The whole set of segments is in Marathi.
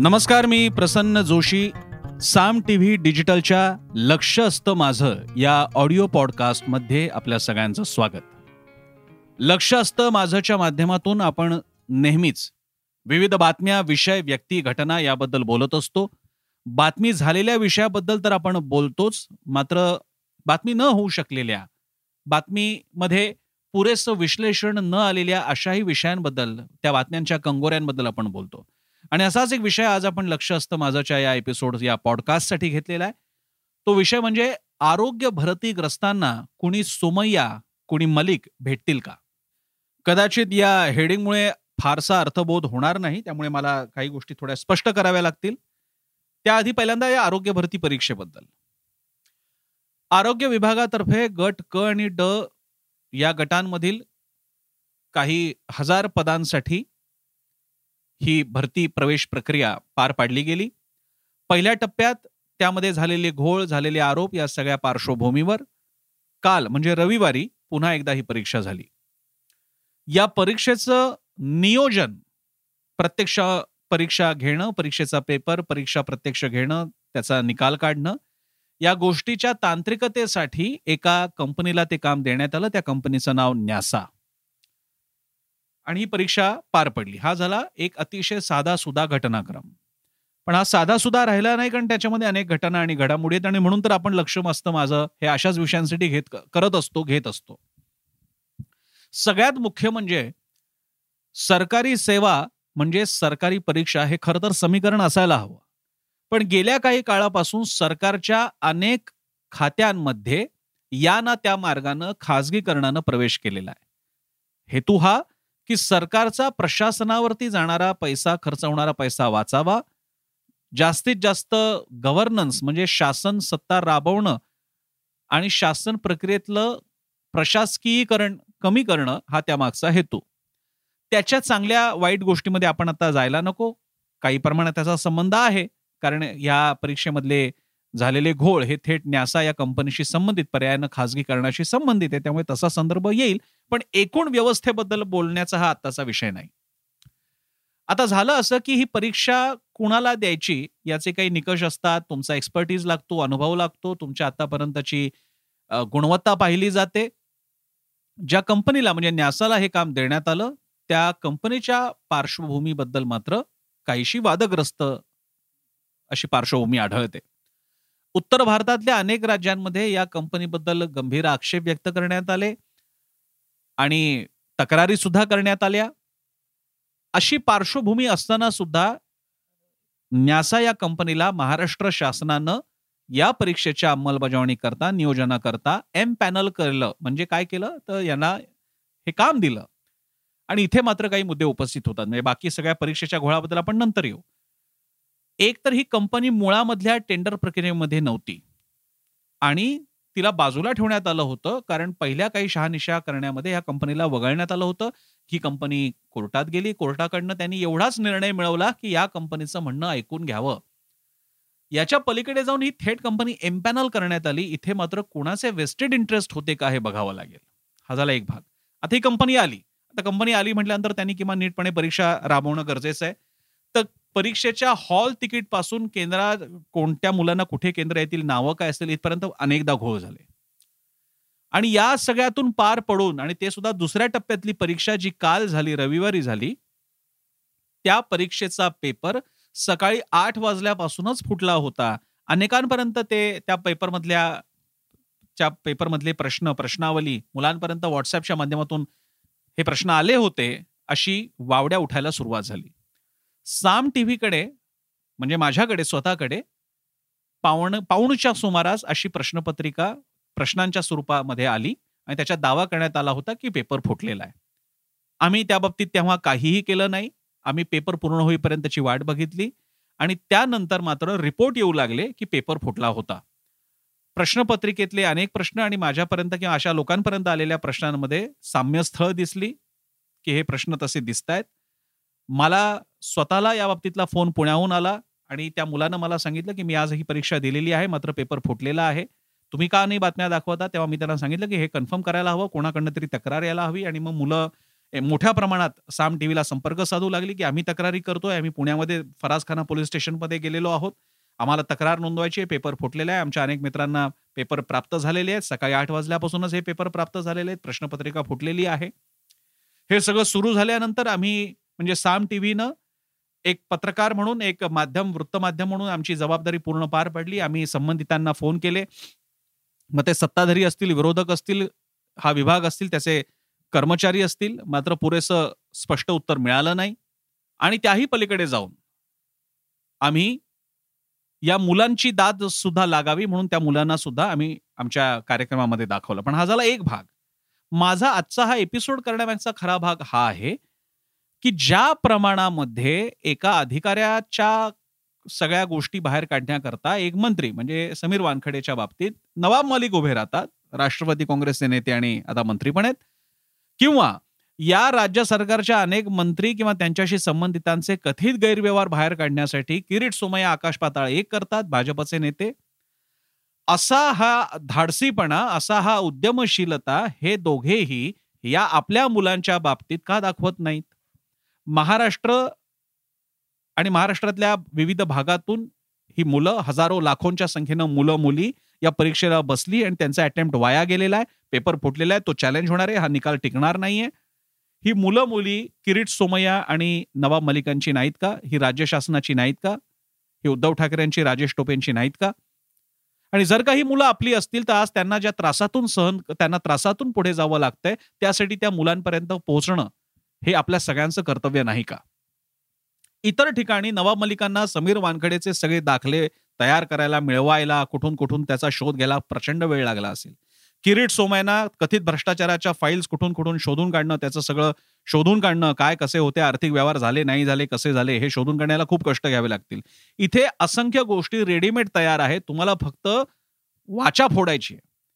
नमस्कार मी प्रसन्न जोशी. साम टी व्ही डिजिटलच्या लक्ष असतं माझं या ऑडिओ पॉडकास्टमध्ये आपल्या सगळ्यांचं स्वागत. लक्ष असतं माझंच्या माध्यमातून आपण नेहमीच विविध बातम्या विषय व्यक्ती घटना याबद्दल बोलत असतो. बातमी झालेल्या विषयाबद्दल तर आपण बोलतोच मात्र बातमी न होऊ शकलेल्या बातमीमध्ये पुरेसं विश्लेषण न आलेल्या अशाही विषयांबद्दल त्या बातम्यांच्या कंगोऱ्यांबद्दल आपण बोलतो. आणि असाच एक विषय आज आपण लक्ष असतं माझ्याच्या या एपिसोड या पॉडकास्टसाठी घेतलेला आहे. तो विषय म्हणजे आरोग्य भरतीग्रस्तांना कुणी सोमय्या कुणी मलिक भेटतील का? कदाचित या हेडिंगमुळे फारसा अर्थबोध होणार नाही त्यामुळे मला काही गोष्टी थोड्या स्पष्ट कराव्या लागतील. त्याआधी पहिल्यांदा या आरोग्य भरती परीक्षेबद्दल. आरोग्य विभागातर्फे गट क आणि ड या गटांमधील काही हजार पदांसाठी ही भरती प्रवेश प्रक्रिया पार पाडली गेली. पहिल्या टप्प्यात त्यामध्ये झालेले घोळ झालेले आरोप या सगळ्या पार्श्वभूमीवर काल म्हणजे रविवारी पुन्हा एकदा ही परीक्षा झाली. या परीक्षेचं नियोजन प्रत्यक्ष परीक्षा घेणं परीक्षेचा पेपर परीक्षा प्रत्यक्ष घेणं त्याचा निकाल काढणं या गोष्टीच्या तांत्रिकतेसाठी एका कंपनीला ते काम देण्यात आलं. त्या कंपनीचं नाव न्यासा. आणि ही परीक्षा पार पडली. हा झाला एक अतिशय साधा सुधा घटनाक्रम. पण हा साधा सुधा राहिला नाही कारण त्याच्यामध्ये अनेक घटना आणि घडामोडी आहेत आणि म्हणून तर आपण लक्ष असतं माझं हे अशाच विषयांसाठी घेत करत असतो घेत असतो. सगळ्यात मुख्य म्हणजे सरकारी सेवा म्हणजे सरकारी परीक्षा हे खरं तर समीकरण असायला हवं. पण गेल्या काही काळापासून सरकारच्या अनेक खात्यांमध्ये या ना त्या मार्गानं खाजगीकरणानं प्रवेश केलेला आहे. हेतू हा की सरकारचा प्रशासनावरती जाणारा पैसा खर्च होणारा पैसा वाचावा. जास्तीत जास्त गव्हर्नन्स म्हणजे शासन सत्ता राबवणं आणि शासन प्रक्रियेतलं प्रशासकीयकरण कमी करणं हा त्यामागचा हेतू. त्याच्या चांगल्या वाईट गोष्टीमध्ये आपण आता जायला नको. काही प्रमाणात त्याचा संबंध आहे. कारण या परीक्षेमधले झालेले घोळ हे थेट न्यासा या कंपनीशी संबंधित पर्यायानं खाजगीकरणाशी संबंधित आहे. त्यामुळे तसा संदर्भ येईल. पण एकूण व्यवस्थेबद्दल बोलण्याचा हा आत्ताचा विषय नाही. आता झालं असं की ही परीक्षा कुणाला द्यायची याचे काही निकष असतात. तुमचा एक्सपर्टीज लागतो अनुभव लागतो. तुमच्या आतापर्यंतची गुणवत्ता पाहिली जाते. ज्या कंपनीला म्हणजे न्यासाला हे काम देण्यात आलं त्या कंपनीच्या पार्श्वभूमीबद्दल मात्र काहीशी वादग्रस्त अशी पार्श्वभूमी आढळते. उत्तर भारतातल्या अनेक राज्यांमध्ये या कंपनीबद्दल गंभीर आक्षेप व्यक्त करण्यात आले आणि तक्रारी सुद्धा करण्यात आल्या. अशी पार्श्वभूमी असताना सुद्धा न्यासा या कंपनीला महाराष्ट्र शासनानं या परीक्षेच्या अंमलबजावणी करता नियोजनाकरता एम पॅनल केलं. म्हणजे काय केलं? तर यांना हे काम दिलं. आणि इथे मात्र काही मुद्दे उपस्थित होतात. म्हणजे बाकी सगळ्या परीक्षेच्या घोळाबद्दल आपण नंतर येऊ. एक तर ही कंपनी मुळामधल्या टेंडर प्रक्रियेमध्ये नव्हती. आणि तिला बाजूला ठेवण्यात आलं होतं कारण पहिल्या काही शहानिशा करण्यामध्ये या कंपनीला वगळण्यात आलं होतं. ही कंपनी कोर्टात गेली कोर्टाकडनं त्यांनी एवढाच निर्णय मिळवला की या कंपनीचं म्हणणं ऐकून घ्यावं. याच्या पलीकडे जाऊन ही थेट कंपनी एम्पॅनल करण्यात आली. इथे मात्र कोणाचे वेस्टेड इंटरेस्ट होते का हे बघावं लागेल. हा झाला एक भाग. आता ही कंपनी आली. आता कंपनी आली म्हटल्यानंतर त्यांनी किमान नीटपणे परीक्षा राबवणं गरजेचं आहे. तर परीक्षेच्या हॉल तिकीटपासून केंद्रात कोणत्या मुलांना कुठे केंद्र येतील नावं काय असेल इथपर्यंत अनेकदा घोळ झाले. आणि या सगळ्यातून पार पडून आणि ते सुद्धा दुसऱ्या टप्प्यातली परीक्षा जी काल झाली रविवारी झाली त्या परीक्षेचा पेपर सकाळी आठ वाजल्यापासूनच फुटला होता. अनेकांपर्यंत ते त्या पेपरमधल्या च्या पेपरमधले प्रश्न प्रश्नावली मुलांपर्यंत व्हॉट्सअपच्या माध्यमातून हे प्रश्न आले होते अशी वावड्या उठायला सुरुवात झाली. साम टी व्हीकडे म्हणजे माझ्याकडे स्वतःकडे पावण पाऊणच्या सुमारास अशी प्रश्नपत्रिका प्रश्नांच्या स्वरूपामध्ये आली आणि त्याच्यात दावा करण्यात आला होता की पेपर फुटलेला आहे. आम्ही त्या बाबतीत तेव्हा काहीही केलं नाही. आम्ही पेपर पूर्ण होईपर्यंतची वाट बघितली आणि त्यानंतर मात्र रिपोर्ट येऊ लागले की पेपर फुटला होता. प्रश्नपत्रिकेतले अनेक प्रश्न आणि माझ्यापर्यंत किंवा अशा लोकांपर्यंत आलेल्या प्रश्नांमध्ये साम्यस्थळ दिसली की हे प्रश्न तसे दिसत आहेत मला स्वतःला या बाबतीतला फोन पुण्याहून आला आणि त्या मुलानं मला सांगितलं की मी आज ही परीक्षा दिलेली आहे मात्र पेपर फुटलेला आहे. तुम्ही का नाही बातम्या दाखवता? तेव्हा मी त्यांना सांगितलं की हे कन्फर्म करायला हवं कोणाकडनं तरी तक्रार यायला हवी आणि मग मुलं मोठ्या प्रमाणात साम टीव्हीला संपर्क साधू लागली की आम्ही तक्रारी करतोय आम्ही पुण्यामध्ये फराजखाना पोलीस स्टेशनमध्ये गेलेलो आहोत. आम्हाला तक्रार नोंदवायची आहे पेपर फुटलेला आहे आमच्या अनेक मित्रांना पेपर प्राप्त झालेले आहेत. सकाळी आठ वाजल्यापासूनच हे पेपर प्राप्त झालेले आहेत प्रश्नपत्रिका फुटलेली आहे. हे सगळं सुरू झाल्यानंतर आम्ही म्हणजे साम टीव्हीनं एक पत्रकार म्हणून एक माध्यम वृत्तमाध्यम म्हणून आमची जबाबदारी पूर्ण पार पडली. आम्ही संबंधितांना फोन केले. मग ते सत्ताधारी असतील विरोधक असतील हा विभाग असतील त्याचे कर्मचारी असतील मात्र पुरेसं स्पष्ट उत्तर मिळालं नाही. आणि त्याही पलीकडे जाऊन आम्ही या मुलांची दाद सुद्धा लागावी म्हणून त्या मुलांना सुद्धा आम्ही आमच्या कार्यक्रमामध्ये दाखवलं. पण हा झाला एक भाग. माझा आजचा हा एपिसोड करण्यामागचा खरा भाग हा आहे की ज्या प्रमाणामध्ये एका अधिकाऱ्याच्या सगळ्या गोष्टी बाहेर काढण्याकरता एक मंत्री म्हणजे समीर वानखडेच्या बाबतीत नवाब मलिक उभे राहतात. राष्ट्रवादी काँग्रेसचे नेते आणि आता मंत्री पण आहेत. किंवा या राज्य सरकारच्या अनेक मंत्री किंवा त्यांच्याशी संबंधितांचे कथित गैरव्यवहार बाहेर काढण्यासाठी किरीट सोमय्या आकाश पाताळ एक करतात भाजपचे नेते. असा हा धाडसीपणा असा हा उद्यमशीलता हे दोघेही या आपल्या मुलांच्या बाबतीत का दाखवत नाहीत? महाराष्ट्र आणि महाराष्ट्रातल्या विविध भागातून ही मुलं हजारो लाखोंच्या संख्येनं मुलं मुली या परीक्षेला बसली आणि त्यांचा अटेम्प्ट वाया गेलेला आहे. पेपर फुटलेला आहे. तो चॅलेंज होणार आहे. हा निकाल टिकणार नाहीये. ही मुलं मुली किरीट सोमय्या आणि नवाब मलिकांची नाहीत का? ही राज्य शासनाची नाहीत का? ही उद्धव ठाकरेंची राजेश टोपेंची नाहीत का? आणि जर का ही मुलं आपली असतील तर आज त्यांना ज्या त्रासातून सहन त्यांना त्रासातून पुढे जावं लागतंय त्यासाठी त्या मुलांपर्यंत पोहोचणं हे आपल्या सगळ्यांचं कर्तव्य नाही का? इतर ठिकाणी नवाब मलिकांना समीर वानखडेचे सगळे दाखले तयार करायला मिळवायला कुठून कुठून त्याचा शोध घ्यायला प्रचंड वेळ लागला असेल. किरीट सोमयना कथित भ्रष्टाचाराच्या फाईल्स कुठून कुठून शोधून काढणं त्याचं सगळं शोधून काढणं काय कसे होते आर्थिक व्यवहार झाले नाही झाले कसे झाले हे शोधून काढण्याला खूप कष्ट घ्यावे लागतील. इथे असंख्य गोष्टी रेडीमेड तयार आहेत तुम्हाला फक्त वाचा फोडायची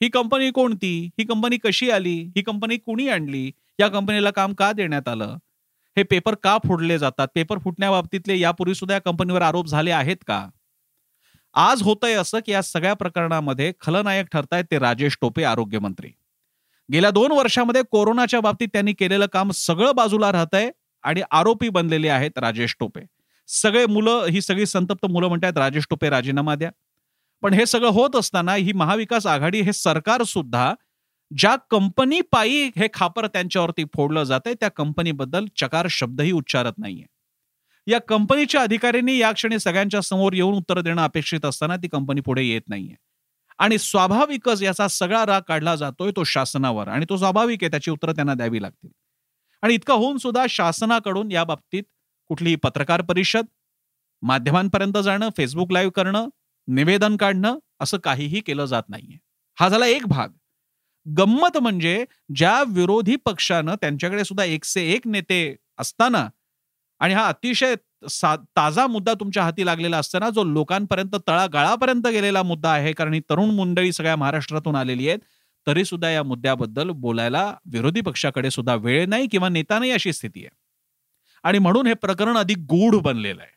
ही कंपनी कोणती? ही कंपनी कशी आली? ही कंपनी कुणी आणली? या कंपनीला काम का देण्यात आलं? हे पेपर का फोडले जातात? पेपर फुटण्याबाबतीतले यापूर्वी सुद्धा या कंपनीवर आरोप झाले आहेत का? आज होतंय असं की या सगळ्या प्रकरणामध्ये खलनायक ठरतायत ते राजेश टोपे आरोग्यमंत्री गेल्या दोन वर्षामध्ये कोरोनाच्या बाबतीत त्यांनी केलेलं काम सगळं बाजूला राहत आहे आणि आरोपी बनलेले आहेत राजेश टोपे. सगळे मुलं ही सगळी संतप्त मुलं म्हणतात राजेश टोपे राजीनामा द्या. पण हे सगळं होत असताना ही महाविकास आघाडी हे सरकार सुद्धा ज्या कंपनी पायी हे खापर त्यांच्यावरती फोडलं जातंय त्या कंपनीबद्दल चकार शब्दही उच्चारत नाहीये. या कंपनीच्या अधिकाऱ्यांनी या क्षणी सगळ्यांच्या समोर येऊन उत्तर देणं अपेक्षित असताना ती कंपनी पुढे येत नाहीये. आणि स्वाभाविकच याचा सगळा राग काढला जातोय तो शासनावर आणि तो स्वाभाविक आहे त्याची उत्तरं त्यांना द्यावी लागतील. आणि इतकं होऊन सुद्धा शासनाकडून या बाबतीत कुठलीही पत्रकार परिषद माध्यमांपर्यंत जाणं फेसबुक लाईव्ह करणं निवेदन काढणं असं काहीही केलं जात नाहीये. हा झाला एक भाग. गंमत म्हणजे ज्या विरोधी पक्षानं त्यांच्याकडे सुद्धा एकसे एक नेते असताना आणि हा अतिशय ताजा मुद्दा तुमच्या हाती लागलेला असताना जो लोकांपर्यंत तळागाळापर्यंत गेलेला मुद्दा आहे कारण ही तरुण मुंडळी सगळ्या महाराष्ट्रातून आलेली आहेत तरी सुद्धा या मुद्द्याबद्दल बोलायला विरोधी पक्षाकडे सुद्धा वेळ नाही किंवा नेता नाही अशी स्थिती आहे. आणि म्हणून हे प्रकरण अधिक गूढ बनलेलं आहे.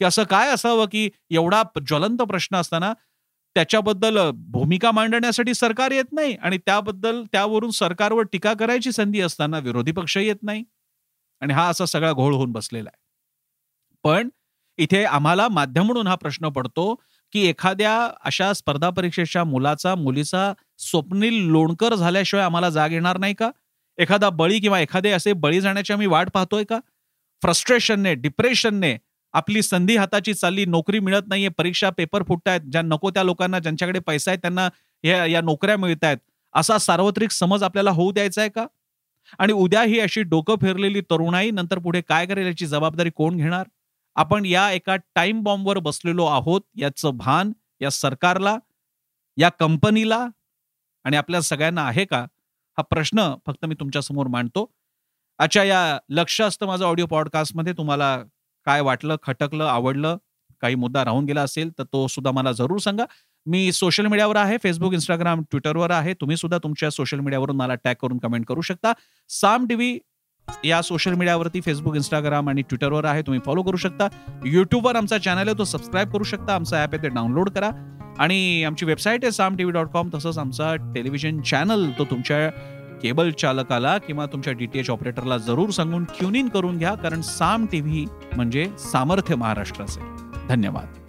की असं काय असावं की एवढा ज्वलंत प्रश्न असताना त्याच्याबद्दल भूमिका मांडण्यासाठी सरकार येत नाही आणि त्याबद्दल त्यावरून सरकारवर टीका करायची संधी असताना विरोधी पक्ष येत नाही. आणि हा असा सगळा घोळ होऊन बसलेला आहे. पण इथे आम्हाला माध्यम म्हणून हा प्रश्न पडतो की एखाद्या अशा स्पर्धा परीक्षेच्या मुलाचा मुलीचा स्वप्नील लोणकर झाल्याशिवाय आम्हाला जाग येणार नाही का? एखादा बळी किंवा एखादे असे बळी जाण्याची आम्ही वाट पाहतोय का? फ्रस्ट्रेशनने डिप्रेशनने आपली संधी हाताची चालली नोकरी मिळत नाहीये परीक्षा पेपर फुटतायत ज्या नको त्या लोकांना ज्यांच्याकडे पैसा आहे त्यांना या, या नोकऱ्या मिळत आहेत असा सार्वत्रिक समज आपल्याला होऊ द्यायचा आहे का? आणि उद्या ही अशी डोकं फिरलेली तरुणाई नंतर पुढे काय करेल याची जबाबदारी कोण घेणार? आपण या एका टाइम बॉम्बवर बसलेलो आहोत याचं भान या सरकारला या कंपनीला आणि आपल्या सगळ्यांना आहे का? हा प्रश्न फक्त मी तुमच्यासमोर मांडतो. अच्छा या लक्ष असतं माझं ऑडिओ पॉडकास्टमध्ये तुम्हाला काय वाटलं खटकलं आवडलं काही मुद्दा राहून गेला असेल तर तो सुद्धा मला जरूर सांगा. मी सोशल मीडियावर आहे फेसबुक इंस्टाग्राम ट्विटरवर आहे. तुम्ही सुद्धा तुमच्या सोशल मीडियावरून मला टॅग करून कमेंट करू शकता. साम टीव्ही या सोशल मीडियावरती फेसबुक इंस्टाग्राम आणि ट्विटरवर आहे. तुम्ही फॉलो करू शकता. युट्यूबवर आमचा चॅनल आहे तो सबस्क्राईब करू शकता. आमचा ॲप आहे ते डाउनलोड करा. आणि आमची वेबसाईट आहे Saam T V dot com तसंच आमचा टेलिव्हिजन चॅनल तो तुमच्या केबल चालकाला किंवा तुमच्या डीटीएच ऑपरेटरला जरूर सांगून ट्युन इन करून घ्या कारण साम टीव्ही म्हणजे सामर्थ्य महाराष्ट्राचे. धन्यवाद.